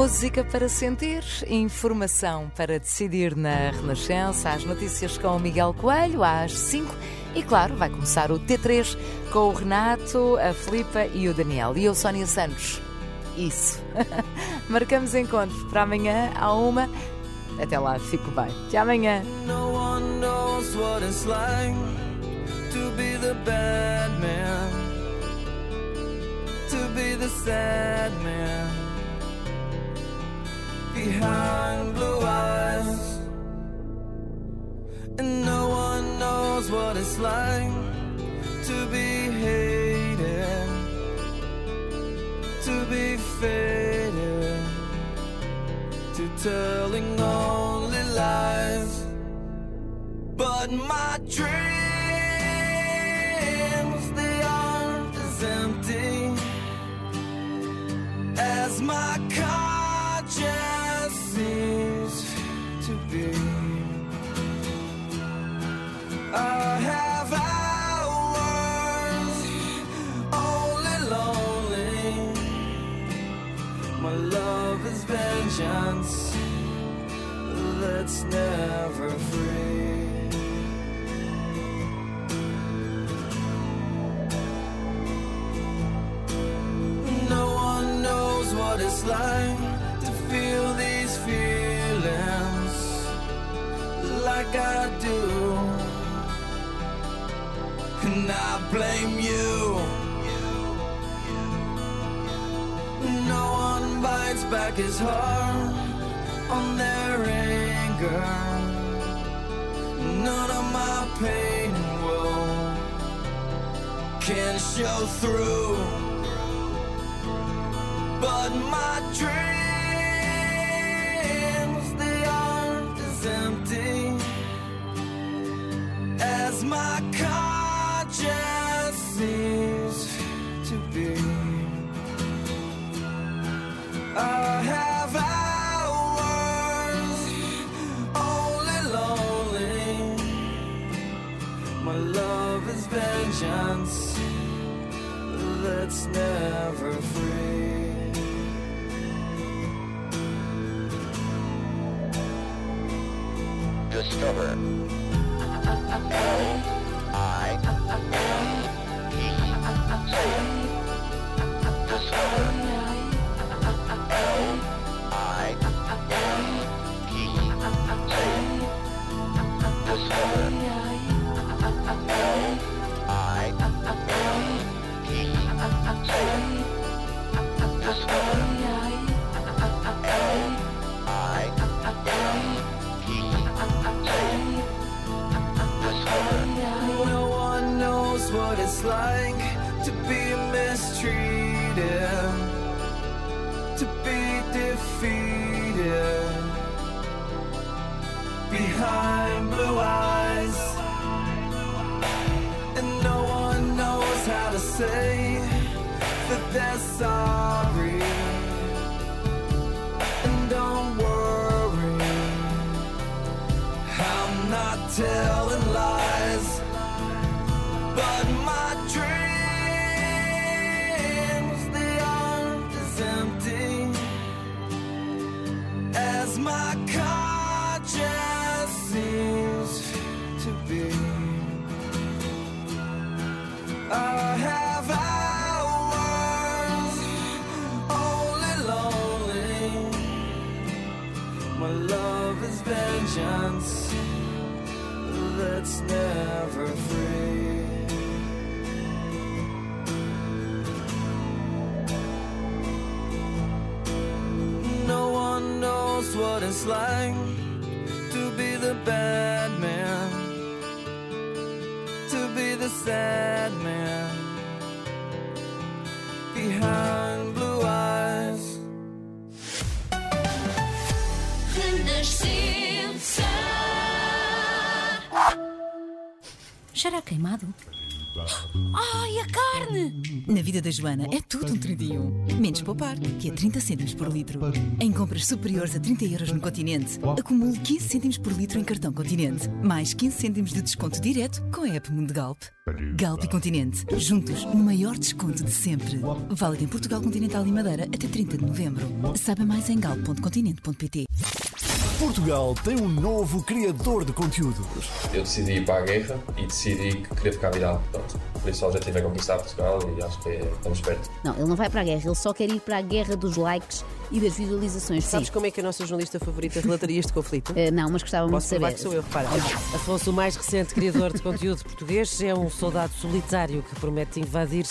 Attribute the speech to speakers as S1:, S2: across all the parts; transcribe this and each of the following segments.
S1: Música para sentir, informação para decidir na Renascença, as notícias com o Miguel Coelho às 5 e, claro, vai começar o T3 com o Renato, a Filipa e o Daniel. E eu, Sónia Santos. Isso. Marcamos encontros para amanhã à uma. Até lá, fico bem. Até amanhã. No behind blue eyes. And no one knows what it's like to be hated, to be faded, to telling only lies. But my dreams, they aren't as empty as my conscience to be. I have hours only lonely. My love is vengeance that's never free. No one knows what it's like like I do. And I blame you. No one bites back his heart on their anger. None of my pain woe can show through. But my dreams My love is vengeance that's never free.
S2: Discover.
S1: it's like to be mistreated, to be defeated behind blue eyes, and no one knows how to say that they're sorry. It's like to be the bad man, to be the sad man behind blue eyes.
S3: A queimado. Ai, a carne! Na vida da Joana é tudo um 31. Menos poupar, que é 30 cêntimos por litro. Em compras superiores a 30 euros no continente, acumule 15 cêntimos por litro em cartão continente. Mais 15 cêntimos de desconto direto com a app Mundo Galp. Galp e Continente, juntos no maior desconto de sempre. Válido em Portugal Continental e Madeira até 30 de novembro. Saiba mais em galp.continente.pt.
S4: Portugal tem um novo criador de conteúdos.
S5: Eu decidi ir para a guerra e decidi que queria ficar viral. Pronto. Por isso o objetivo é conquistar Portugal e acho que é, estamos perto.
S6: Não, ele não vai para a guerra, ele só quer ir para a guerra dos likes e das visualizações. Sim.
S7: Sabes como é que a nossa jornalista favorita relataria este conflito?
S6: Eh, não, mas gostava muito de saber.
S7: que sou eu, repara. Afonso, o mais recente criador de conteúdo português, é um soldado solitário que promete invadir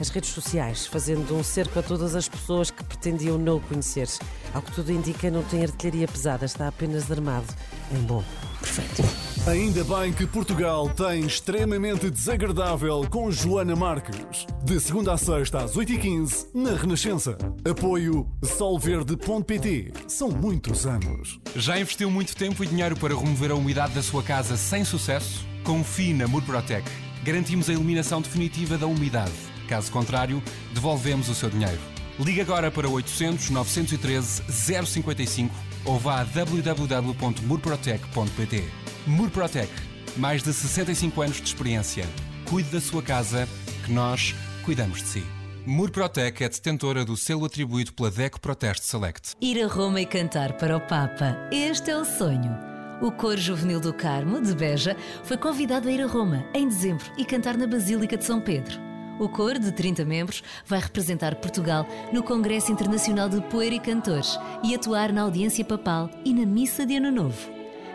S7: as redes sociais, fazendo um cerco a todas as pessoas que pretendiam não o conhecer. Ao que tudo indica, não tem artilharia pesada, está apenas armado em bom. Perfeito.
S4: Ainda bem que Portugal tem extremamente desagradável com Joana Marques. De segunda a sexta às 8h15 na Renascença. Apoio solverde.pt. São muitos anos.
S8: Já investiu muito tempo e dinheiro para remover a umidade da sua casa sem sucesso? Confie na Murprotec. Garantimos a eliminação definitiva da umidade. Caso contrário, devolvemos o seu dinheiro. Ligue agora para 800 913 055 ou vá a www.murprotec.pt. Murprotec. Mais de 65 anos de experiência. Cuide da sua casa, que nós cuidamos de si. Murprotec é detentora do selo atribuído pela DECO Proteste Select.
S3: Ir a Roma e cantar para o Papa. Este é o sonho. O Coro Juvenil do Carmo, de Beja, foi convidado a ir a Roma em dezembro e cantar na Basílica de São Pedro. O coro, de 30 membros, vai representar Portugal no Congresso Internacional de Poeira e Cantores e atuar na audiência papal e na missa de Ano Novo.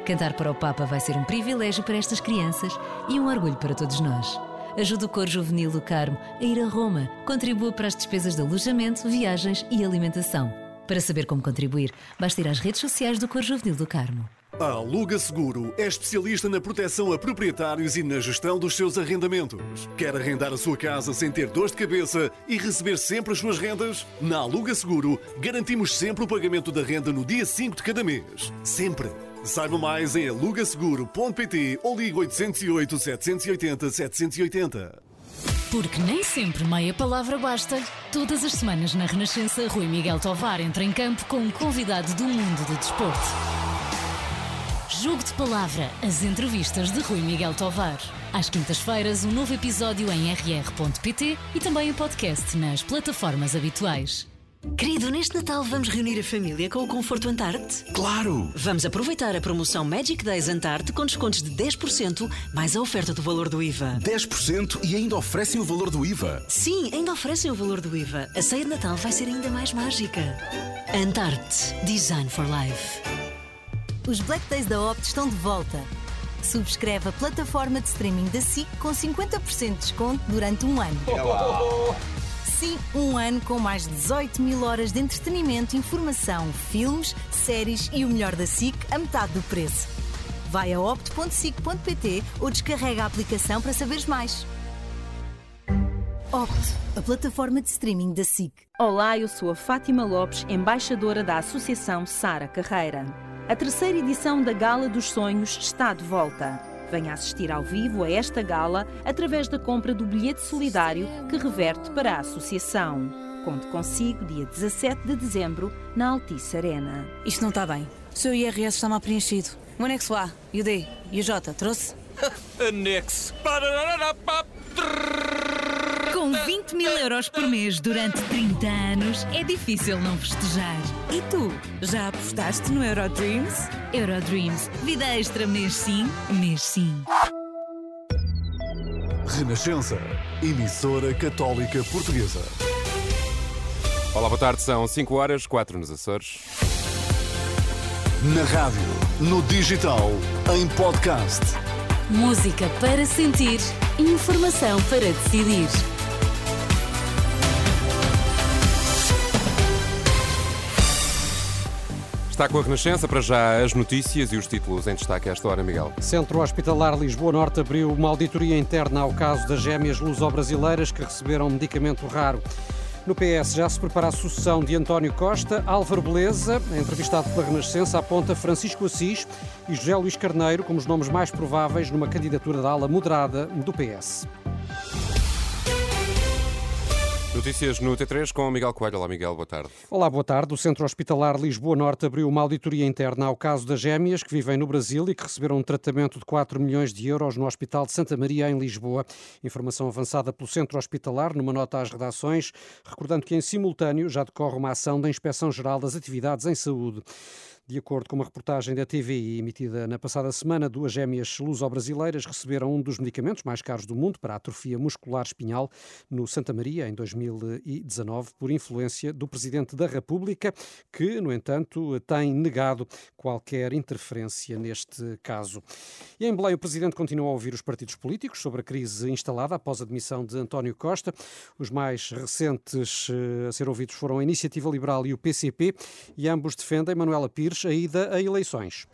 S3: Cantar para o Papa vai ser um privilégio para estas crianças e um orgulho para todos nós. Ajude o Coro Juvenil do Carmo a ir a Roma. Contribua para as despesas de alojamento, viagens e alimentação. Para saber como contribuir, basta ir às redes sociais do Coro Juvenil do Carmo.
S4: A Aluga Seguro é especialista na proteção a proprietários e na gestão dos seus arrendamentos. Quer arrendar a sua casa sem ter dor de cabeça e receber sempre as suas rendas? Na Aluga Seguro, garantimos sempre o pagamento da renda no dia 5 de cada mês. Sempre. Saiba mais em alugaseguro.pt ou ligue 808 780 780.
S9: Porque nem sempre meia palavra basta. Todas as semanas na Renascença, Rui Miguel Tovar entra em campo com um convidado do mundo do desporto. Jogo de Palavra, as entrevistas de Rui Miguel Tovar. Às quintas-feiras, um novo episódio em rr.pt e também o podcast nas plataformas habituais.
S10: Querido, neste Natal vamos reunir a família com o Conforto Antarte?
S4: Claro!
S10: Vamos aproveitar a promoção Magic Days Antarte com descontos de 10% mais a oferta do valor do IVA.
S11: 10% e ainda oferecem o valor do IVA.
S10: Sim, ainda oferecem o valor do IVA. A ceia de Natal vai ser ainda mais mágica. Antarte Design for Life.
S12: Os Black Days da Opt estão de volta. Subscreve a plataforma de streaming da SIC com 50% de desconto durante um ano. Sim, um ano com mais de 18 mil horas de entretenimento, informação, filmes, séries e o melhor da SIC a metade do preço. Vai a opt.sic.pt ou descarrega a aplicação para saberes mais. Opt, a plataforma de streaming da SIC.
S13: Olá, eu sou a Fátima Lopes, embaixadora da Associação Sara Carreira. A terceira edição da Gala dos Sonhos está de volta. Venha assistir ao vivo a esta gala através da compra do bilhete solidário que reverte para a Associação. Conte consigo dia 17 de dezembro na Altice Arena.
S14: Isto não está bem. O seu IRS está mal preenchido. O anexo A, e o D e o J, trouxe?
S15: Anexo.
S3: Com 20 mil euros por mês durante 30 anos, é difícil não festejar. E tu, já apostaste no Eurodreams? Eurodreams, vida extra mês sim, mês sim.
S4: Renascença, emissora católica portuguesa.
S16: Olá, boa tarde, são 5 horas, 4 nos Açores.
S4: Na rádio, no digital, em podcast.
S9: Música para sentir, informação para decidir.
S16: Está com a Renascença, para já as notícias e os títulos em destaque a esta hora, Miguel.
S17: Centro Hospitalar Lisboa Norte abriu uma auditoria interna ao caso das gêmeas luso-brasileiras que receberam medicamento raro. No PS já se prepara a sucessão de António Costa. Álvaro Beleza, entrevistado pela Renascença, aponta Francisco Assis e José Luís Carneiro como os nomes mais prováveis numa candidatura da ala moderada do PS.
S16: Notícias no T3 com o Miguel Coelho. Olá, Miguel, boa tarde.
S17: Olá, boa tarde. O Centro Hospitalar Lisboa Norte abriu uma auditoria interna ao caso das gêmeas que vivem no Brasil e que receberam um tratamento de 4 milhões de euros no Hospital de Santa Maria, em Lisboa. Informação avançada pelo Centro Hospitalar numa nota às redações, recordando que em simultâneo já decorre uma ação da Inspeção Geral das Atividades em Saúde. De acordo com uma reportagem da TVI emitida na passada semana, duas gêmeas luso-brasileiras receberam um dos medicamentos mais caros do mundo para a atrofia muscular espinhal no Santa Maria, em 2019, por influência do Presidente da República, que, no entanto, tem negado qualquer interferência neste caso. E em Belém, o Presidente continua a ouvir os partidos políticos sobre a crise instalada após a demissão de António Costa. Os mais recentes eh, a ser ouvidos foram a Iniciativa Liberal e o PCP, e ambos defendem Manuela Pires a ida a eleições.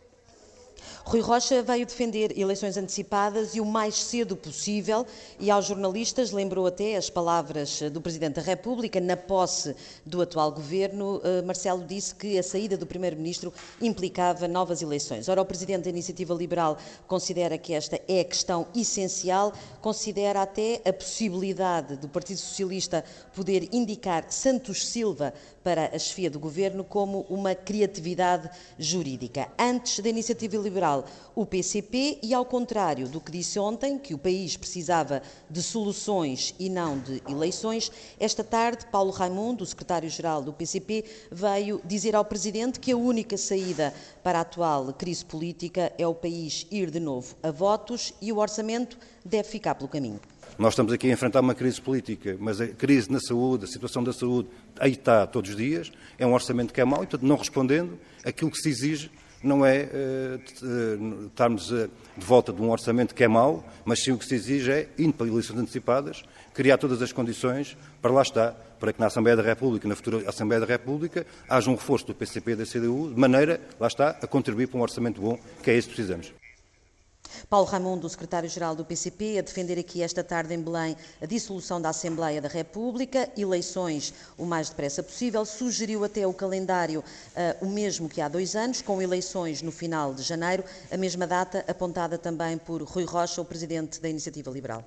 S15: Rui Rocha veio defender eleições antecipadas e o mais cedo possível e aos jornalistas lembrou até as palavras do Presidente da República na posse do atual governo. Eh, Marcelo disse que a saída do Primeiro-Ministro implicava novas eleições. Ora, o Presidente da Iniciativa Liberal considera que esta é a questão essencial, considera até a possibilidade do Partido Socialista poder indicar Santos Silva para a chefia do governo como uma criatividade jurídica. Antes da Iniciativa Liberal, o PCP, e ao contrário do que disse ontem, que o país precisava de soluções e não de eleições, esta tarde Paulo Raimundo, o secretário-geral do PCP, veio dizer ao Presidente que a única saída para a atual crise política é o país ir de novo a votos e o orçamento deve ficar pelo caminho.
S18: Nós estamos aqui a enfrentar uma crise política, mas a crise na saúde, a situação da saúde, aí está todos os dias. É um orçamento que é mau e, portanto, não respondendo, aquilo que se exige não é uh, estarmos uh, de volta de um orçamento que é mau, mas sim o que se exige é, indo para eleições antecipadas, criar todas as condições para lá estar, para que na Assembleia da República, na futura Assembleia da República, haja um reforço do PCP e da CDU, de maneira, lá está, a contribuir para um orçamento bom, que é isso que precisamos.
S15: Paulo Raimundo, secretário-geral do PCP, a defender aqui esta tarde em Belém a dissolução da Assembleia da República, eleições o mais depressa possível, sugeriu até o calendário uh, o mesmo que há dois anos, com eleições no final de janeiro, a mesma data apontada também por Rui Rocha, o presidente da Iniciativa Liberal.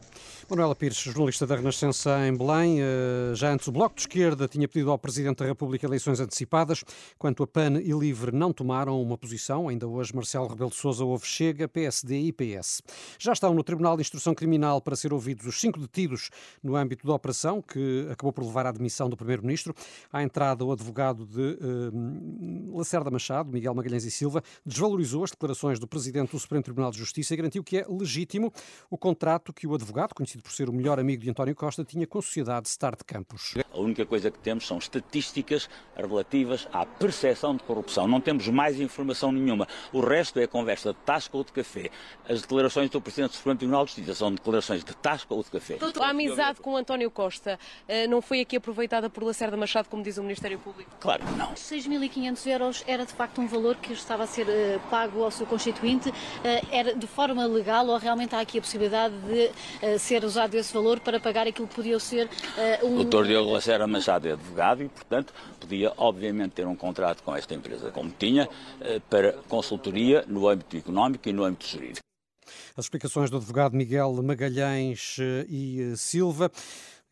S17: Manuela Pires, jornalista da Renascença em Belém, uh, já antes o Bloco de Esquerda tinha pedido ao Presidente da República eleições antecipadas, quanto a PAN e LIVRE não tomaram uma posição, ainda hoje Marcelo Rebelo de Sousa houve Chega, PSD e PS. Já estão no Tribunal de Instrução Criminal para ser ouvidos os cinco detidos no âmbito da operação, que acabou por levar à admissão do Primeiro-Ministro. À entrada, o advogado de uh, Lacerda Machado, Miguel Magalhães e Silva, desvalorizou as declarações do Presidente do Supremo Tribunal de Justiça e garantiu que é legítimo o contrato que o advogado, conhecido por ser o melhor amigo de António Costa, tinha com a Sociedade Start Campos.
S19: A única coisa que temos são estatísticas relativas à percepção de corrupção. Não temos mais informação nenhuma. O resto é conversa de tasca ou de café. As declarações do Presidente do Supremo Tribunal de Justiça são declarações de tasca ou de café.
S20: A amizade com António Costa uh, não foi aqui aproveitada por Lacerda Machado, como diz o Ministério Público?
S19: Claro que não.
S21: 6.500 euros era de facto um valor que estava a ser uh, pago ao seu constituinte. Uh, era de forma legal ou realmente há aqui a possibilidade de ser usado esse valor para pagar aquilo que podia ser um...
S19: O Dr. Diogo Lacerda Machado é advogado e, portanto, podia obviamente ter um contrato com esta empresa, como tinha, para consultoria no âmbito económico e no âmbito jurídico.
S17: As explicações do advogado Miguel Magalhães e Silva.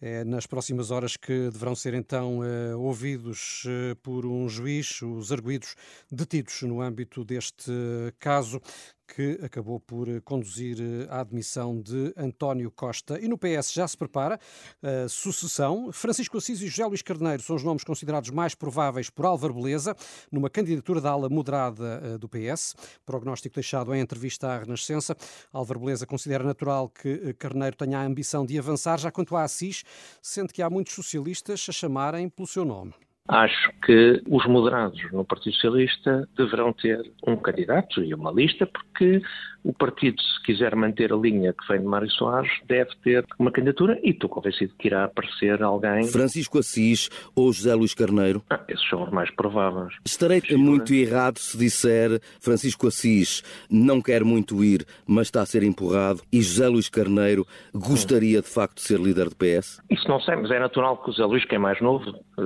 S17: É nas próximas horas que deverão ser então uh, ouvidos uh, por um juiz os arguídos detidos no âmbito deste caso que acabou por conduzir à admissão de António Costa. E no PS já se prepara a sucessão. Francisco Assis e José Luís Carneiro são os nomes considerados mais prováveis por Álvaro Beleza, numa candidatura da ala moderada do PS. Prognóstico deixado em entrevista à Renascença. Álvaro Beleza considera natural que Carneiro tenha a ambição de avançar, já quanto a Assis, sente que há muitos socialistas a chamarem pelo seu nome.
S22: Acho que os moderados no Partido Socialista deverão ter um candidato e uma lista, porque o partido, se quiser manter a linha que vem de Mário Soares, deve ter uma candidatura e estou convencido que irá aparecer alguém.
S23: Francisco Assis ou José Luís Carneiro?
S22: Ah, esses são os mais prováveis.
S23: Estarei muito errado se disser Francisco Assis não quer muito ir, mas está a ser empurrado e José Luís Carneiro gostaria de facto de ser líder do PS?
S22: Isso não sei, mas é natural que o José Luís, que é mais novo,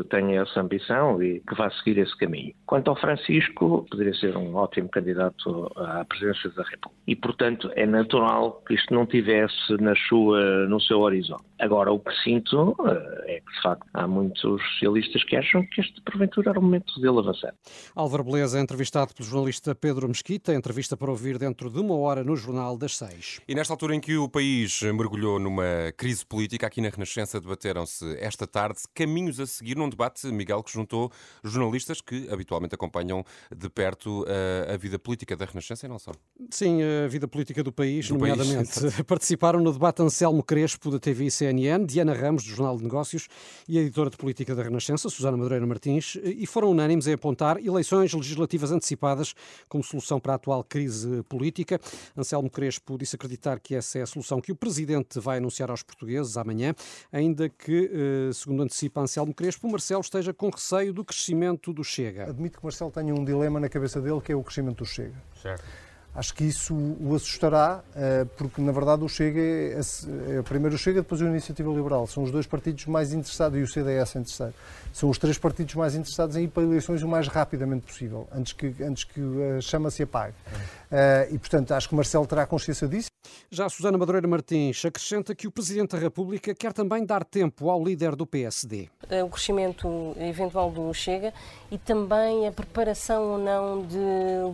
S22: tenha essa ambição e que vá seguir esse caminho. Quanto ao Francisco, poderia ser um ótimo candidato à presidência da República. E, portanto, é natural que isto não tivesse na sua, no seu horizonte. Agora, o que sinto eh, é que, de facto, há muitos socialistas que acham que este, porventura, era o momento dele avançar.
S17: Álvaro Beleza é entrevistado pelo jornalista Pedro Mesquita, entrevista para ouvir dentro de uma hora no Jornal das Seis.
S16: E nesta altura em que o país mergulhou numa crise política, aqui na Renascença debateram-se esta tarde caminhos a seguir num debate, Miguel, que juntou jornalistas que habitualmente acompanham de perto a, eh, a vida política da Renascença e não só.
S17: Sim, a vida política do país, do nomeadamente. País. Participaram no debate Anselmo Crespo, da TV CNN, Diana Ramos, do Jornal de Negócios, e a editora de política da Renascença, Susana Madureira Martins, e foram unânimes em apontar eleições legislativas antecipadas como solução para a atual crise política. Anselmo Crespo disse acreditar que essa é a solução que o Presidente vai anunciar aos portugueses amanhã, ainda que, eh, segundo antecipa Anselmo Crespo, o Marcelo esteja com receio do crescimento do Chega.
S24: Admito que o Marcelo tenha um dilema na cabeça dele, que é o crescimento do Chega.
S16: Certo.
S24: Acho que isso o assustará, eh, porque na verdade o Chega é, é primeiro o Chega, depois a Iniciativa Liberal. São os dois partidos mais interessados, e o CDS em terceiro. São os três partidos mais interessados em ir para eleições o mais rapidamente possível, antes que, antes que a chama se apague. Uh, e, portanto, acho que o Marcelo terá consciência disso.
S17: Já a Susana Madureira Martins acrescenta que o Presidente da República quer também dar tempo ao líder do PSD.
S25: É o crescimento eventual do Chega e também a preparação ou não de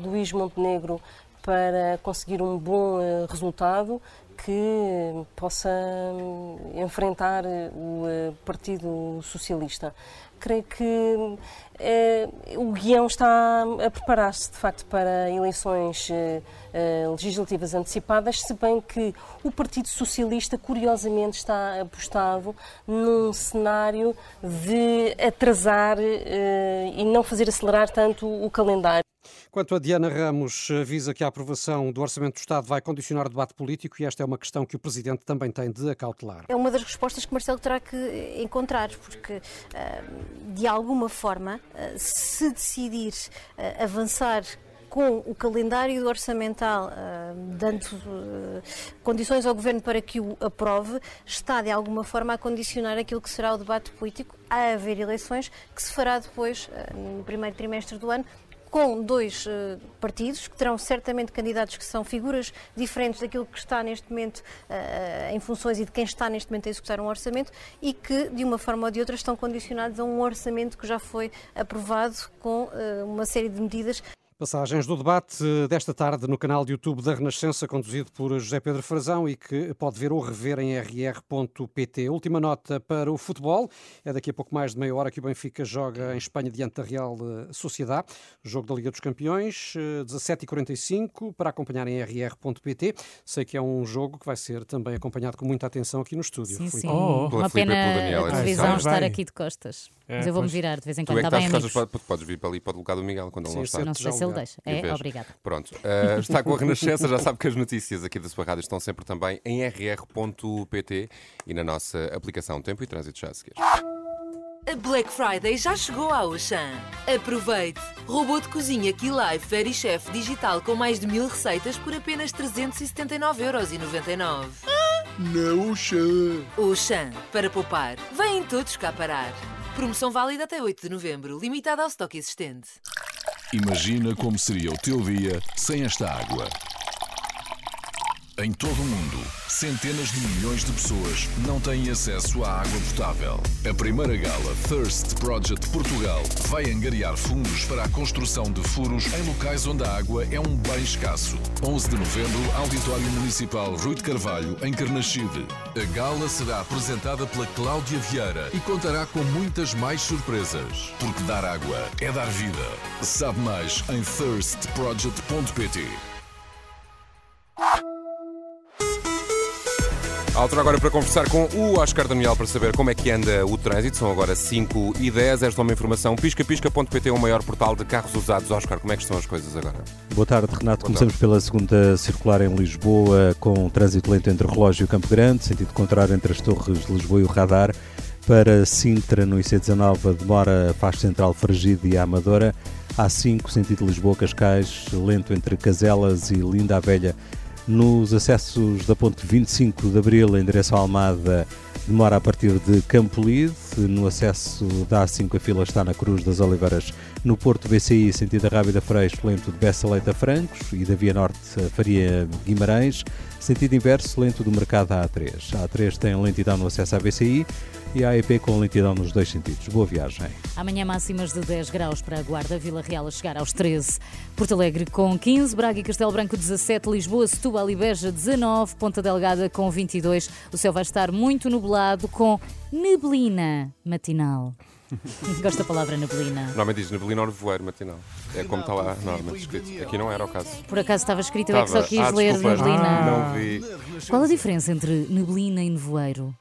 S25: Luís Montenegro para conseguir um bom eh, resultado que possa hum, enfrentar o eh, Partido Socialista. Creio que eh, o guião está a preparar-se, de facto, para eleições legislativas antecipadas, se bem que o Partido Socialista, curiosamente, está apostado num cenário de atrasar e não fazer acelerar tanto o calendário.
S17: Quanto a Diana Ramos, avisa que a aprovação do Orçamento do Estado vai condicionar o debate político e esta é uma questão que o Presidente também tem de acautelar.
S26: É uma das respostas que Marcelo terá que encontrar, porque ah, de alguma forma, ah, se decidir ah, avançar com o calendário orçamental, dando condições ao Governo para que o aprove, está de alguma forma a condicionar aquilo que será o debate político a haver eleições, que se fará depois, no primeiro trimestre do ano, com dois uh, partidos, que terão certamente candidatos que são figuras diferentes daquilo que está neste momento uh, em funções e de quem está neste momento a executar um orçamento e que, de uma forma ou de outra, estão condicionados a um orçamento que já foi aprovado com uh, uma série de medidas
S17: Passagens do debate desta tarde no canal de YouTube da Renascença, conduzido por José Pedro Frazão e que pode ver ou rever em rr.pt. Última nota para o futebol. É daqui a pouco mais de meia hora que o Benfica joga em Espanha diante da Real Sociedade. Jogo da Liga dos Campeões, 17h45, para acompanhar em rr.pt. Sei que é um jogo que vai ser também acompanhado com muita atenção aqui no estúdio.
S27: Sim, sim. Oh, Uma pena a televisão estar aqui de costas. É, Mas eu vou-me virar de vez em quando.
S16: Tu é
S27: que
S16: está bem, costas, podes vir para ali para o lugar do Miguel quando ele não está.
S27: Não sei se ele deixa. É, obrigado.
S16: Pronto. Uh, está com a Renascença, já sabe que as notícias aqui da sua rádio estão sempre também em rr.pt e na nossa aplicação Tempo e Trânsito já a seguir.
S28: A Black Friday já chegou ao Auchan. Aproveite! Robô de cozinha Key Life Very Chef digital com mais de mil receitas por apenas 379,99€.
S29: Na Auchan!
S28: Auchan, para poupar. Vêm todos cá parar. Promoção válida até 8 de novembro, limitada ao estoque existente.
S30: Imagina como seria o teu dia sem esta água. Em todo o mundo, centenas de milhões de pessoas não têm acesso à água potável. A primeira gala Thirst Project Portugal vai angariar fundos para a construção de furos em locais onde a água é um bem escasso. 11 de novembro, Auditório Municipal Rui de Carvalho, em Carnaxide. A gala será apresentada pela Cláudia Vieira e contará com muitas mais surpresas. Porque dar água é dar vida. Sabe mais em thirstproject.pt.
S16: A altura agora para conversar com o Oscar Daniel para saber como é que anda o trânsito. São agora 5 e 10. Esta é uma informação. Piscapisca.pt o maior portal de carros usados. Oscar, como é que estão as coisas agora?
S31: Boa tarde, Renato. Boa Começamos tarde. pela segunda circular em Lisboa, com trânsito lento entre o Relógio e o Campo Grande, sentido contrário entre as torres de Lisboa e o Radar. Para Sintra, no IC19, a demora faz central Fragide e a Amadora. A5, sentido Lisboa-Cascais, lento entre Caselas e Linda a Velha nos acessos da ponte 25 de Abril em direção à Almada demora a partir de Campolide no acesso da A5, a fila está na Cruz das Oliveiras. No Porto BCI, sentido Rábida Freixo, lento de Bessa Leite a Francos e da Via Norte a Faria Guimarães. Sentido inverso, lento do mercado à A3. A A3 tem lentidão no acesso à BCI e a AEP com lentidão nos dois sentidos. Boa viagem.
S27: Amanhã máximas de 10 graus para a Guarda, Vila Real a chegar aos 13, Porto Alegre com 15, Braga e Castelo Branco 17, Lisboa, Setúbal e Beja 19, Ponta Delgada com 22. O céu vai estar muito nublado com neblina matinal. Gosto da palavra neblina.
S16: Normalmente diz neblina ou nevoeiro matinal. É como está lá normalmente escrito. Aqui não era o caso.
S27: Por acaso estava escrito, eu é que só quis
S16: Ah,
S27: ler
S16: desculpa.
S27: neblina.
S16: Não vi.
S27: Qual a diferença entre neblina e nevoeiro?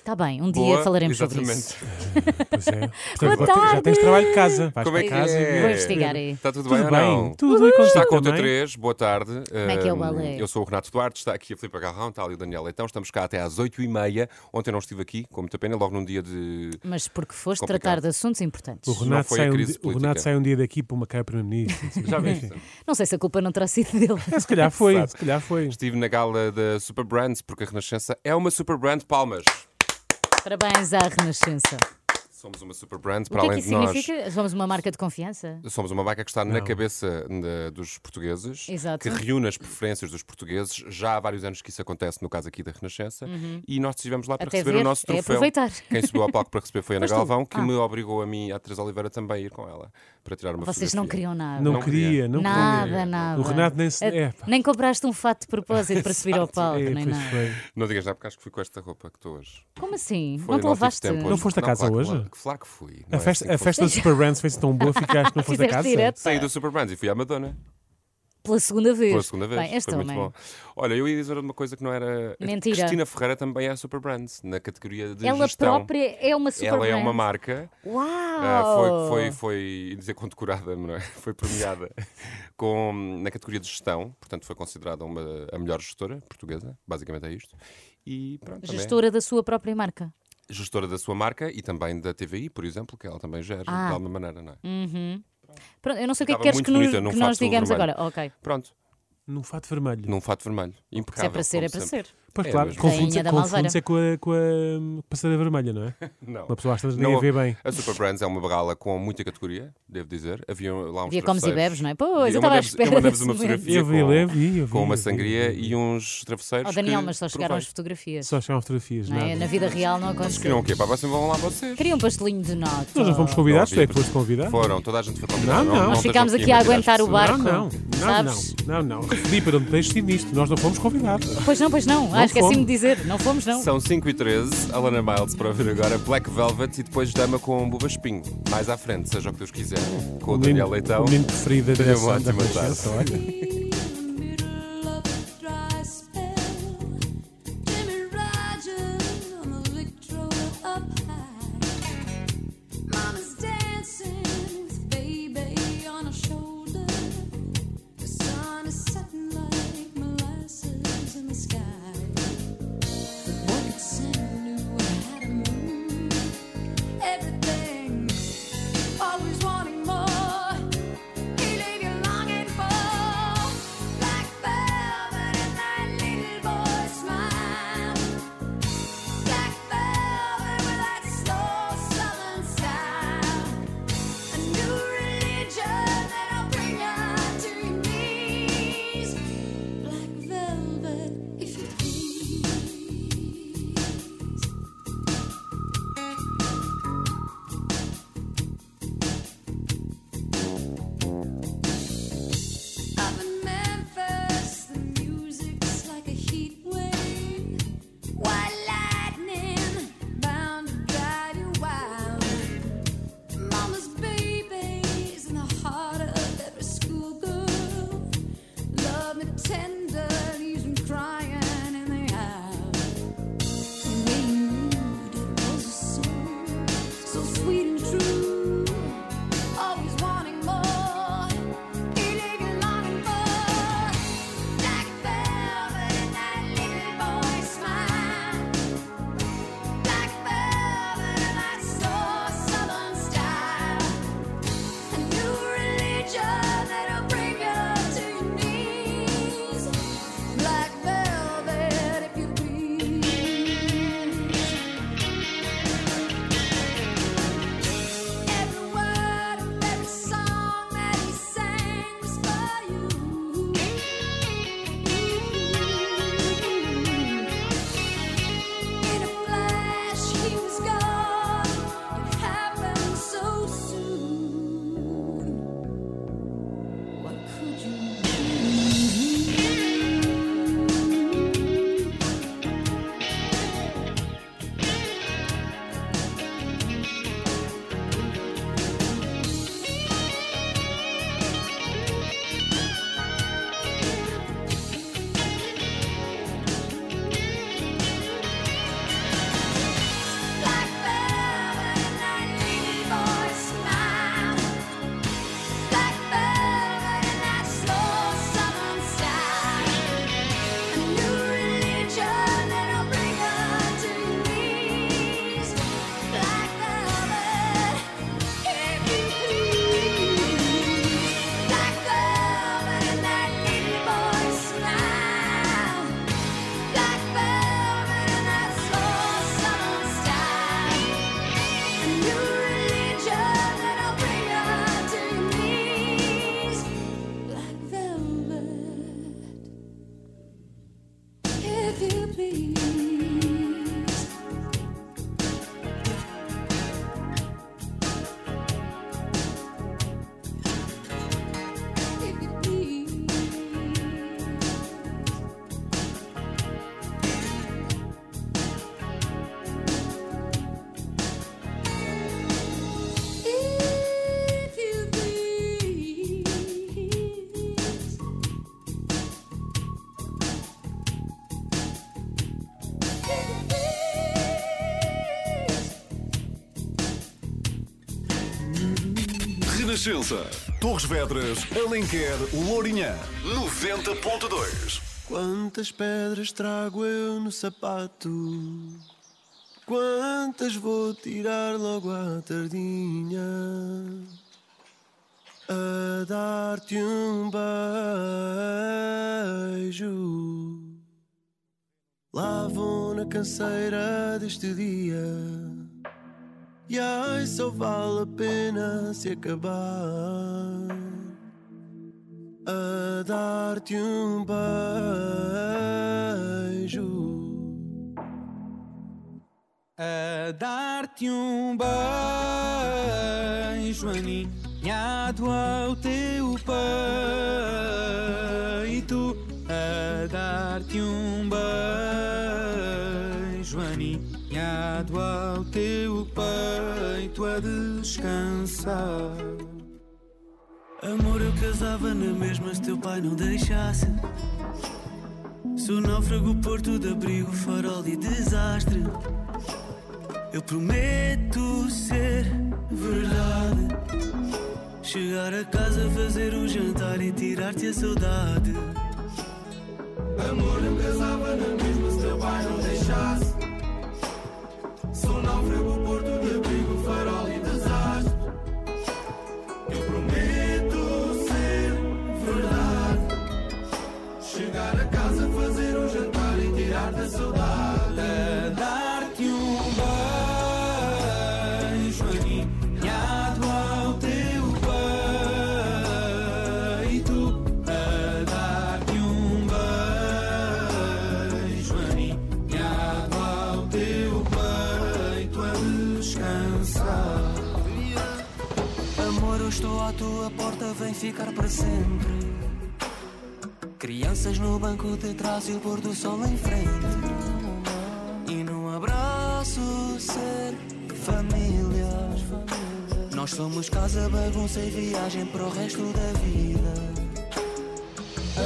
S27: Está bem, um dia
S16: Boa,
S27: falaremos sobre isso.
S16: exatamente.
S32: Pois é.
S27: Boa
S32: Portanto, já
S27: tarde.
S32: tens trabalho de casa. Vais
S16: Como é que
S32: casa
S16: é?
S32: e-
S27: Vou investigar aí.
S16: Está tudo,
S32: Tudo
S16: bem
S32: bem,
S16: não?
S32: tudo contigo
S16: Está com o
S32: também?
S16: T3, boa tarde.
S27: Como é que é o balé?
S16: Eu sou o Renato Duarte, está aqui a Filipe Agarrão, está ali o Daniel Leitão. Estamos cá até às 8h30. Ontem não estive aqui, com muita pena, logo num dia de.
S27: Mas porque foste
S16: Complicado.
S27: tratar de assuntos importantes.
S32: O Renato, sai um, di- o. Renato sai um dia daqui para uma cara primeiro-ministro.
S16: Já viste?
S27: Não sei se a culpa não terá sido dele.
S32: É, se calhar foi, se calhar foi.
S16: Estive na gala da Super Brands, porque a Renascença é uma Super Brand. Palmas!
S27: Parabéns à Renascença.
S16: Somos uma Super Brand,
S27: O
S16: para
S27: que é
S16: além
S27: que
S16: de
S27: isso
S16: nós.
S27: significa? Somos uma marca de confiança?
S16: Somos uma marca que está na cabeça da- dos portugueses,
S27: Exato.
S16: que reúne as preferências dos portugueses. Já há vários anos que isso acontece, no caso aqui da Renascença, e nós estivemos lá para
S27: Uhum. Até
S16: receber
S27: ver,
S16: o nosso
S27: é
S16: troféu.
S27: aproveitar.
S16: Quem subiu ao palco para receber foi a Ana
S27: tu-
S16: Galvão, que
S27: Ah.
S16: me obrigou a mim e à Teresa Oliveira também a ir com ela para tirar uma
S27: Vocês não
S16: fotografia.
S27: queriam nada.
S32: Não,
S16: Não
S32: queria,
S16: queria.
S32: não
S27: Nada,
S32: queria.
S27: nada.
S32: O Renato nem se.
S27: Eh,
S32: É, pá.
S27: Nem compraste um fato de propósito para subir ao palco,
S32: É,
S27: nem
S32: pois
S27: nada.
S32: foi.
S16: Não digas nada porque acho que fui com esta roupa que estou hoje.
S27: Como assim?
S16: Foi,
S27: não te
S16: tive
S27: levaste?
S16: tempo
S32: Não foste a casa
S16: claro,
S32: hoje?
S16: Que fui.
S32: A
S16: é
S32: festa,
S16: assim
S32: a festa do Super Brands foi tão boa, ficaste, não foste a
S27: Fizeste
S32: casa?
S27: direto.
S16: Saí do Super Brands e fui à Madonna.
S27: Pela segunda vez.
S16: Pela segunda vez.
S27: Bem, este
S16: Foi muito
S27: homem.
S16: bom. Olha, eu ia dizer uma coisa que não era.
S27: Mentira.
S16: Cristina Ferreira também é a Super Brands, na categoria de
S27: Ela
S16: gestão.
S27: própria é uma super
S16: Ela é uma marca.
S27: Uau!
S16: Ah, foi, foi, foi, ia dizer condecorada, não é? Foi premiada com, na categoria de gestão, portanto foi considerada uma, a melhor gestora portuguesa, basicamente é isto. E pronto, também é
S27: Gestora da sua própria marca.
S16: Gestora da sua marca e também da TVI, por exemplo, que ela também gera
S27: Ah.
S16: de alguma maneira, não é?
S27: Uhum. Pronto, eu não sei o que é que queres que, nos- que nós digamos
S16: vermelho.
S27: agora. Ok.
S16: Pronto,
S32: Num fato vermelho.
S16: num fato vermelho, impecável.
S27: Se é para ser, é para
S16: sempre.
S27: ser.
S32: Pois
S16: É
S32: claro, confunde-se confunde com a, com a passadeira vermelha, não é?
S16: Não.
S32: Uma pessoa às tantas nem
S16: Não,
S32: a vê bem.
S16: A Super Brands é uma gala com muita categoria, devo dizer. Havia lá uns
S27: Havia comes e bebes, não é? Pois, eu estava à espera
S16: Eu mandei-vos
S27: desse
S16: uma
S27: momento.
S16: fotografia
S32: Eu vi,
S16: com,
S32: eu vi, eu vi,
S16: com uma sangria e uns travesseiros
S27: Oh, Daniel, mas só chegaram
S16: provei.
S27: fotografias.
S32: Só chegaram fotografias,
S27: Não é? Na vida real não aconteceu.
S16: queriam o quê? Para vocês vão lá vocês.
S27: Queria um pastelinho de nata.
S32: Nós não fomos convidados,
S16: Não
S32: tu é que foste convidado.
S16: Foram, toda a gente foi convidada.
S32: Não, não.
S27: Nós ficámos aqui a aguentar o barco.
S32: Não, não, não,
S27: sabes?
S32: não, não, não. Filipe, não me deixes nisto. Nós não fomos convidados.
S27: Pois não, pois não. Ah, esqueci-me de dizer. Não fomos, não.
S16: São 5 e 13, Alana Miles para ouvir agora, Black Velvet e depois Dama com Buba Espinho. Mais à frente, seja o que Deus quiser, com o, Daniel
S32: menino-
S16: Leitão.
S32: O menino preferido da
S16: Tenha
S32: direção
S16: uma ótima tarde.
S33: Renascença. Torres Vedras, Alenquer, Lourinhã. 90.2.
S34: Quantas pedras trago eu no sapato? Quantas vou tirar logo à tardinha? A dar-te um beijo. Lá vou na canseira deste dia. E ai, só vale a pena se acabar a dar-te um beijo.
S35: A dar-te um beijo aninhado ao teu peito. Beijo aninhado ao teu peito a descansar.
S34: Amor, eu casava na mesma se teu pai não deixasse. Sou náufrago, porto de abrigo, farol e desastre. Eu prometo ser verdade. Chegar a casa, fazer um jantar e tirar-te a saudade. Amor, eu casava na mesma se teu pai não deixasse. Ficar para sempre. Crianças no banco de trás e o pôr do sol em frente. E num abraço ser família. Nós somos casa, bagunça e viagem para o resto da vida.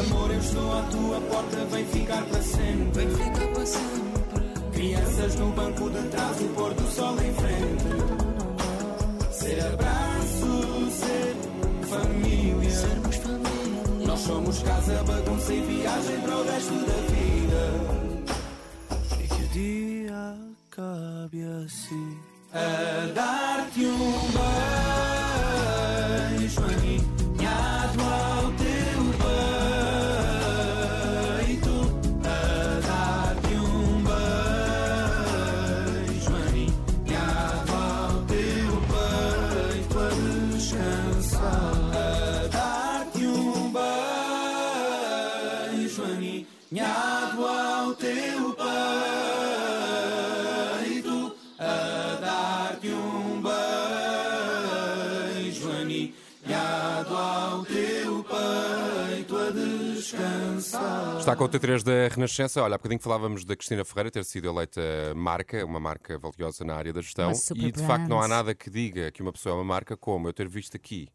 S35: Amor, eu estou à tua porta, vem ficar para sempre.
S34: Vem ficar para sempre.
S35: Crianças no banco de trás, o pôr do sol em frente. Ser abraço, ser somos casa, bagunça e viagem para o resto da vida.
S34: E que o dia acabe assim.
S35: A dar-te um beijo
S16: Está com o T3 da Renascença. Olha, há bocadinho falávamos da Cristina Ferreira ter sido eleita marca, uma marca valiosa na área da gestão.
S27: Uma super
S16: E de facto não há
S27: brand.
S16: nada que diga que uma pessoa é uma marca como eu ter visto aqui.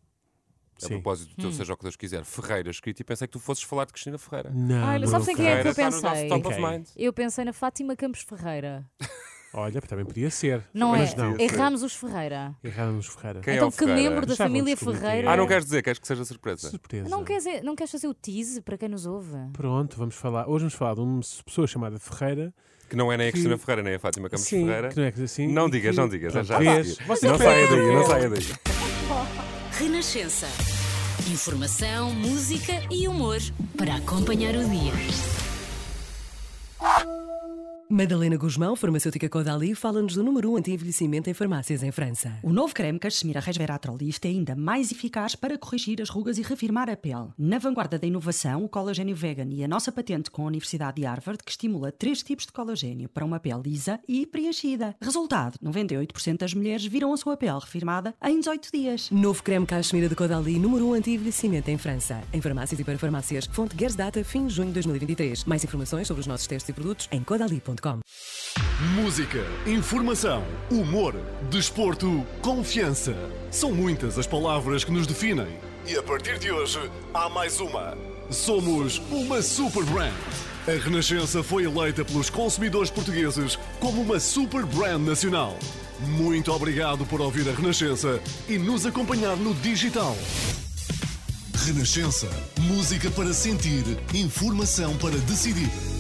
S16: A
S32: Sim.
S16: propósito do teu
S27: Hum.
S16: Seja o que Deus quiser, Ferreira escrito e pensei que tu fosses falar de Cristina Ferreira.
S32: Não,
S27: Olha, sabes em quem é que eu pensei? Eu pensei na Fátima Campos Ferreira.
S32: Olha, também podia ser.
S27: Não
S32: mas
S27: é?
S32: não.
S27: Erramos os Ferreira.
S32: Erramos Ferreira.
S16: Quem é
S27: Então
S16: o
S27: que
S16: Ferreira?
S27: membro da
S32: Já vamos
S27: família
S32: descobrir
S27: Ferreira.
S32: quem.
S16: Ah, não queres dizer, queres que seja surpresa?
S32: Surpresa.
S27: Não queres, não queres fazer o tease para quem nos ouve?
S32: Pronto, vamos falar. Hoje vamos falar de uma pessoa chamada Ferreira.
S16: Que não é nem a
S32: que-
S16: Cristina Ferreira, nem a Fátima Campos
S32: Sim,
S16: Ferreira.
S32: que não é assim.
S16: Não
S32: e
S16: digas,
S32: que-
S16: não digas.
S32: Pronto,
S16: já a
S32: vês?
S16: seguir.
S32: Você
S16: não saia daí, não saia daí.
S9: Renascença. Informação, música e humor para acompanhar o dia.
S36: Madalena Guzmão, farmacêutica Caudalie, fala-nos do número 1 um anti-envelhecimento em farmácias em França.
S37: O novo creme Cachemira Resveratrol Lift é ainda mais eficaz para corrigir as rugas e reafirmar a pele. Na vanguarda da inovação, o colagênio vegan e a nossa patente com a Universidade de Harvard, que estimula três tipos de colagênio para uma pele lisa e preenchida. Resultado: 98% das mulheres viram a sua pele reafirmada em 18 dias.
S36: Novo creme Cachemira de Caudalie, número 1 um anti-envelhecimento em França. Em farmácias e para farmácias. Fonte Gersdata, fim de junho de 2023. Mais informações sobre os nossos testes e produtos em
S33: Música, informação, humor, desporto, confiança. São muitas as palavras que nos definem. E a partir de hoje, há mais uma. Somos uma super brand. A Renascença foi eleita pelos consumidores portugueses como uma super brand nacional.
S4: Muito obrigado por ouvir a Renascença e nos acompanhar no digital. Renascença. Música para sentir, informação para decidir.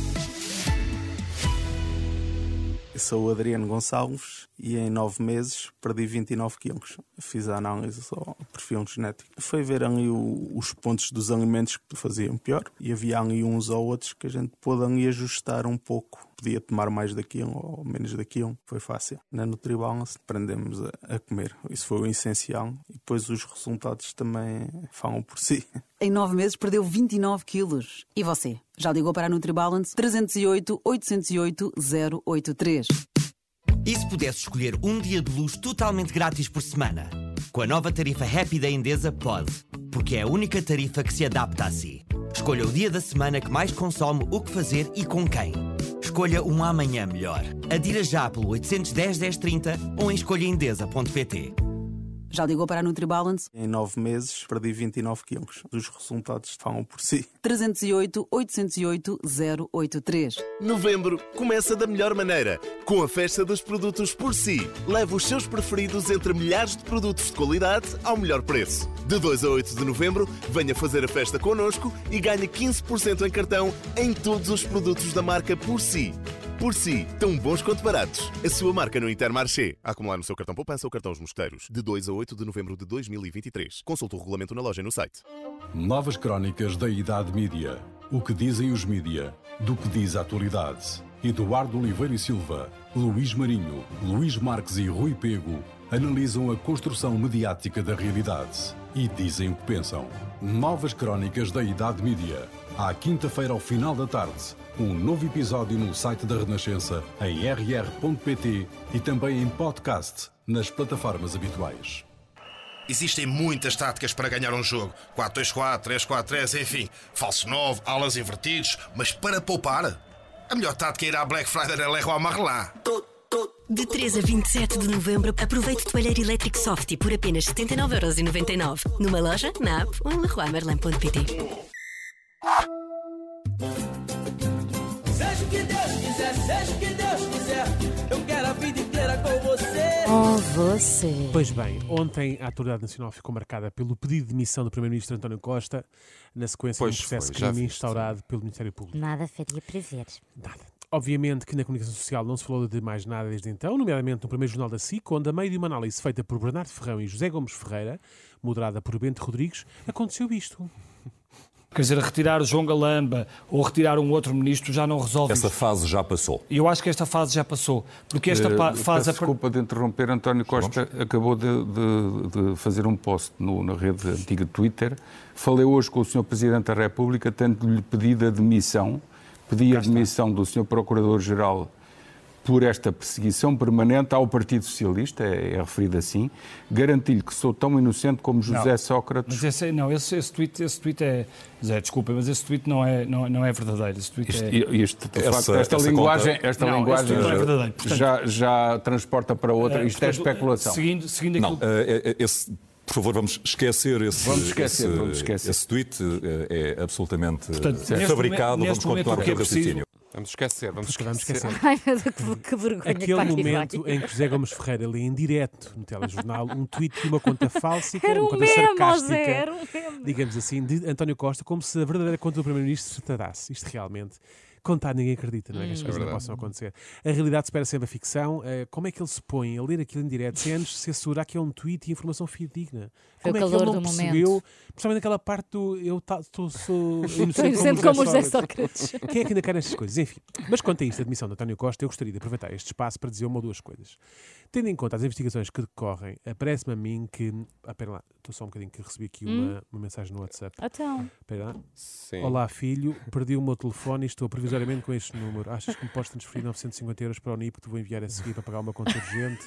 S38: Eu sou o Adriano Gonçalves e em nove meses perdi 29 quilos. Fiz a análise ao perfil genético. Foi ver ali o- os pontos dos alimentos que faziam pior e havia ali uns ou outros que a gente pôde ali ajustar um pouco. Podia tomar mais daquilo ou menos daquilo. Foi fácil. Na NutriBalance aprendemos a, a comer. Isso foi o essencial. E depois os resultados também falam por si.
S37: Em nove meses perdeu 29 quilos. E você? Já ligou para a NutriBalance? 308 808 083.
S39: E se pudesse escolher um dia de luz totalmente grátis por semana? Com a nova tarifa Happy da Endesa, pode. Porque é a única tarifa que se adapta a si. Escolha o dia da semana que mais consome o que fazer e com quem. Escolha um amanhã melhor. Adira já pelo 810 1030 ou em escolhaendesa.pt.
S37: Já ligou para a NutriBalance?
S38: Em nove meses perdi 29 quilos. Os resultados falam por si.
S37: 308 808 083.
S40: Novembro começa da melhor maneira, com a festa dos produtos por si. Leve os seus preferidos entre milhares de produtos de qualidade ao melhor preço. De 2 a 8 de novembro, venha fazer a festa connosco e ganhe 15% em cartão em todos os produtos da marca por si. Por si, tão bons quanto baratos. A sua marca no Intermarché. Acumular no seu cartão poupança ou cartão Os Mosteiros. De 2 a 8 de novembro de 2023. Consulte o regulamento na loja e no site.
S41: Novas crónicas da Idade Mídia. O que dizem os mídia, do que diz a atualidade. Eduardo Oliveira e Silva, Luís Marinho, Luís Marques e Rui Pego analisam a construção mediática da realidade e dizem o que pensam. Novas crónicas da Idade Mídia. À quinta-feira, ao final da tarde, um novo episódio no site da Renascença, em rr.pt e também em podcast nas plataformas habituais.
S42: Existem muitas táticas para ganhar um jogo. 4-2-4, 3-4-3, enfim. Falso 9, alas invertidos. Mas para poupar, a melhor tática é ir à Black Friday na Leroy Merlin.
S36: De 3 a 27 de novembro, aproveite o toalheiro elétrico Softy por apenas 79,99€. Numa loja, na app ou em leroymerlin.pt.
S43: você.
S32: Pois bem, ontem a Autoridade Nacional ficou marcada pelo pedido de demissão do Primeiro-Ministro António Costa, na sequência
S16: Pois
S32: de um processo
S16: foi,
S32: de crime instaurado pelo Ministério Público.
S27: Nada faria prever.
S32: Obviamente que na comunicação social não se falou de mais nada desde então, nomeadamente no primeiro jornal da SIC, onde, a meio de uma análise feita por Bernardo Ferrão e José Gomes Ferreira, moderada por Bento Rodrigues, aconteceu isto.
S44: Quer dizer, retirar o João Galamba ou retirar um outro ministro já não resolve
S45: Essa
S44: isto.
S45: fase já passou.
S44: E eu acho que esta fase já passou. Porque esta
S46: peço
S44: fase.
S46: desculpa de interromper, António Costa acabou de, de- de fazer um post no- na rede antiga Twitter. Falei hoje com o Sr. Presidente da República, tendo-lhe pedido a demissão, pedi a demissão do Sr. Procurador-Geral por esta perseguição permanente ao Partido Socialista, é, é referido assim, garanti-lhe que sou tão inocente como José
S44: Não,
S46: Sócrates.
S44: Mas esse, não, esse, esse, tweet, esse tweet é. Zé, desculpa, mas esse tweet não é, não, não é verdadeiro. Esse tweet
S46: Isto-
S44: é...
S46: isto, de facto, esta linguagem, esta
S44: Não, esse
S46: linguagem
S44: tweet não é verdadeiro. Portanto,
S46: já, já transporta para outra.
S44: eh,
S46: Isto é
S44: portanto,
S46: especulação.
S44: Seguindo, seguindo
S45: Não,
S44: aquilo.
S45: eh, eh, esse, por favor, vamos esquecer esse,
S46: Vamos esquecer,
S45: esse,
S46: vamos esquecer.
S45: esse tweet. eh, É absolutamente
S44: Portanto,
S45: eh,
S44: neste
S45: fabricado.
S44: momento-
S45: vamos continuar
S44: o
S45: com
S44: que é
S45: o raciocínio.
S16: Vamos esquecer, vamos
S32: Vamos
S16: esquecer.
S32: esquecer.
S27: Ai, meu Deus, que, que vergonha.
S32: Aquele momento
S27: vai.
S32: em que José Gomes Ferreira lê em direto no telejornal um tweet de uma conta falsa,
S27: Era
S32: uma
S27: um
S32: conta
S27: meme,
S32: sarcástica,
S27: era um
S32: digamos assim, de António Costa, como se a verdadeira conta do Primeiro-Ministro se tratasse. Isto realmente, contar ninguém acredita, não é? Que as
S16: Hum.
S32: coisas
S16: É
S32: não
S16: verdade.
S32: possam acontecer. A realidade supera sempre a ficção. Eh, como é que ele se põe a ler aquilo em direto sem antes se assegurar que é um tweet e informação fidedigna?
S27: Foi
S32: Como é que ele não
S27: do
S32: percebeu,
S27: momento.
S32: principalmente naquela parte do eu ta- tô- sou
S27: Inocente como
S32: como
S27: José Sócrates.
S32: Sócrates. Quem é que ainda quer estas coisas? Enfim, mas quanto a isto, a admissão de António Costa, eu gostaria de aproveitar este espaço para dizer uma ou duas coisas. Tendo em conta as investigações que decorrem, eh, parece-me a mim que. Ah, pera lá, estou só um bocadinho que recebi aqui
S27: Hum?
S32: uma, uma mensagem no WhatsApp.
S27: Então.
S32: Espera lá.
S16: Sim.
S32: Olá, filho, perdi o meu telefone e estou provisoriamente com este número. Achas que me podes transferir 950 euros para o NIP que te vou enviar a seguir para pagar uma conta urgente?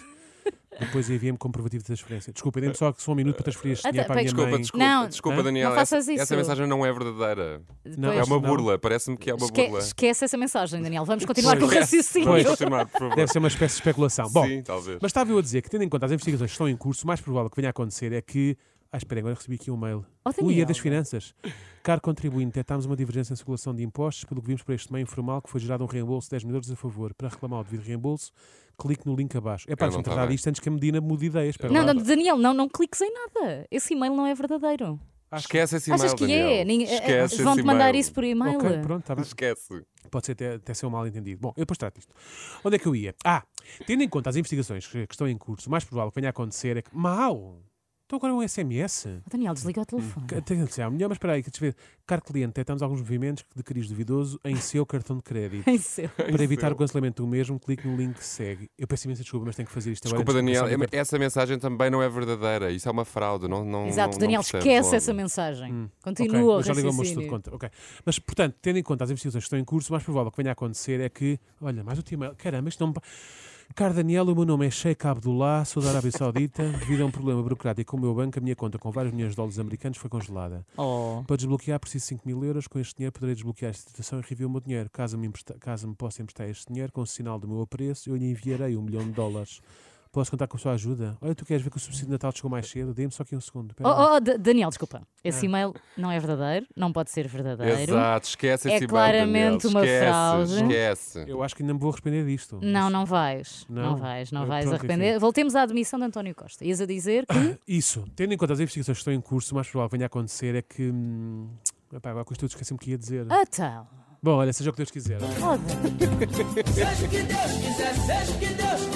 S32: Depois envia-me comprovativo de transferência. Desculpa, dê-me só, só um minuto para transferir este dinheiro para a minha
S16: Desculpa,
S32: mãe.
S16: desculpa,
S27: Não,
S16: desculpa
S27: Hã?
S16: Daniel.
S27: não faças
S16: essa, essa
S27: isso.
S16: mensagem não é verdadeira.
S27: Não,
S16: é uma
S27: não.
S16: burla, parece-me que é uma
S27: Esque-
S16: burla.
S27: esquece essa mensagem, Daniel. Vamos continuar com o
S32: Pois.
S27: raciocínio.
S32: Pois.
S16: Continuar, por favor.
S32: Deve ser uma espécie de especulação. Bom,
S16: Sim, talvez.
S32: mas estava eu a dizer que, tendo em conta as investigações que estão em curso, o mais provável que venha a acontecer é que Ah, espera, agora recebi aqui um mail.
S27: Oh,
S32: Ui, é das finanças. Caro contribuinte, detectámos uma divergência na circulação de impostos, pelo que vimos para este meio informal que foi gerado um reembolso de 10 mil euros a favor. Para reclamar o devido reembolso, clique no link abaixo. É para deixa-me
S16: tá
S32: tratar disto antes que a Medina mude ideias. Espera
S27: Não,
S32: lá.
S27: não, Daniel, não, não cliques em nada. Esse e-mail não é verdadeiro.
S16: Esquece esse e-mail,
S27: Achas que
S16: Daniel.
S27: é? Ninguém-
S16: Esquece
S27: Vão-te
S16: esse
S27: mandar
S16: e-mail.
S27: isso por e-mail?
S32: Ok, pronto, está bem.
S16: Esquece.
S32: Pode ser até, até ser um mal entendido. Bom, eu depois trato isto. Onde é que eu ia? Ah, tendo em conta as investigações que que estão em curso, o mais provável que venha a acontecer é que. Mau! Então agora é um SMS.
S27: Daniel, desliga o telefone.
S32: Que- Tem que ser melhor, mas espera aí, que deixa eu ver. Caro cliente, detectamos alguns movimentos de cariz duvidoso em seu cartão de crédito.
S27: Em seu.
S32: Para evitar o cancelamento do mesmo, clique no link que segue. Eu peço imensa desculpa, mas tenho que fazer isto agora.
S16: Desculpa,
S32: de
S16: Daniel,
S32: o cartão.
S16: essa mensagem também não é verdadeira. Isso é uma fraude. Não, não,
S27: Exato,
S16: não-
S27: Daniel,
S16: não
S27: esquece
S16: logo.
S27: essa mensagem.
S32: Hum,
S27: Continua
S32: ok,
S27: o
S32: eu já meu estudo de conta. ok. Mas, portanto, tendo em conta as investigações que estão em curso, o mais provável que venha a acontecer é que. Olha, mais o e-mail. Caramba, isto não me. Caro Daniel, o meu nome é Sheikh Abdullah, sou da Arábia Saudita. Devido a um problema burocrático com o meu banco, a minha conta com vários milhões de dólares americanos foi congelada.
S27: Oh.
S32: Para desbloquear, preciso de 5 mil euros. Com este dinheiro, poderei desbloquear esta situação e reviver o meu dinheiro. Caso me, empresta- caso me possa emprestar este dinheiro, com o sinal do meu apreço, eu lhe enviarei um milhão de dólares. Posso contar com a sua ajuda? Olha, tu queres ver que o subsídio de Natal chegou mais cedo? Dê-me só aqui um segundo.
S27: Oh, oh, Daniel, desculpa. Esse
S32: Ah.
S27: e-mail não é verdadeiro, não pode ser verdadeiro.
S16: Exato, esquece
S27: É
S16: esse e-mail,
S27: claramente
S16: Daniel.
S27: uma
S16: Esquece,
S27: fraude.
S16: Esquece.
S32: Eu acho que ainda me vou arrepender disto.
S27: Não, não vais. Não,
S32: Não?
S27: vais, não
S32: Eh,
S27: vais
S32: pronto,
S27: arrepender.
S32: enfim.
S27: Voltemos à admissão de António Costa. Ias a dizer que.
S32: Isso, tendo em conta as investigações que estão em curso, o mais provável que venha a acontecer é que. Hum, epá, agora com isto tudo esqueci-me o que ia dizer.
S27: Então.
S32: Bom, olha, seja o que Deus quiser.
S35: Seja o que Deus quiser, seja o que Deus quiser,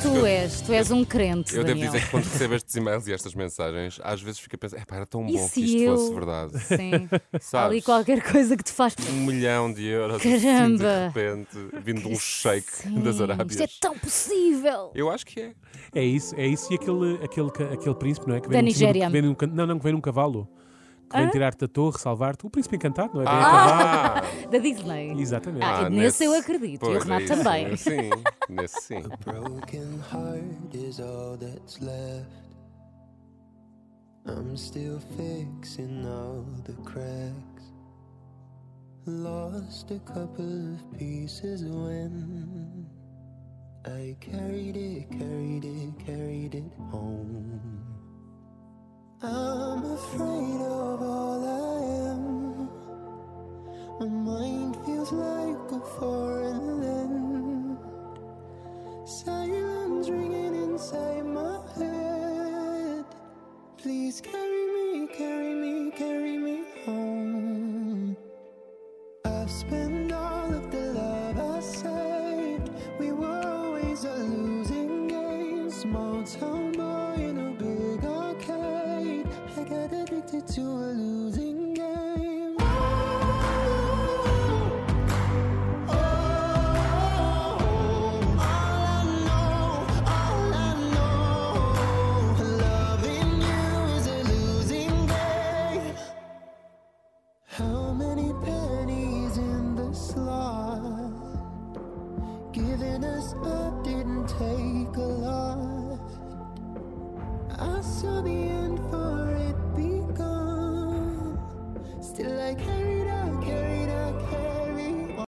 S16: Sabes que
S27: Tu
S16: eu-
S27: és, tu és um crente.
S16: Eu devo
S27: Daniel.
S16: dizer que quando recebo estes e-mails e estas mensagens, às vezes fico a pensar, "Epá, era tão
S27: E
S16: bom que isto
S27: eu-
S16: fosse verdade.
S27: Sim. Há ali
S16: Sabes?
S27: qualquer coisa que te faz.
S16: Um milhão de euros
S27: Caramba!
S16: assim, de repente, vindo de um shake das Arábias.
S27: Isto é tão possível.
S16: Eu acho que é.
S32: É isso, é isso e aquele, aquele, aquele príncipe, não é? Que
S27: Da
S32: num-
S27: Nigéria.
S32: que vem num, não, não, que vem num cavalo. Que vem tirar-te da torre, salvar-te. O príncipe encantado, não é? A
S16: Ah!
S27: Da Disney.
S32: Exatamente.
S27: Ah, nesse eu acredito. E o
S16: pois, é
S27: Renato
S16: isso.
S27: também.
S16: Sim, nesse sim.
S47: broken heart is all that's left. I'm still fixing all the cracks. Lost a couple of pieces when I carried it, carried it, carried it home. I'm afraid of all I am. My mind feels like a foreign land. Silence ringing inside my head. Please carry to a losing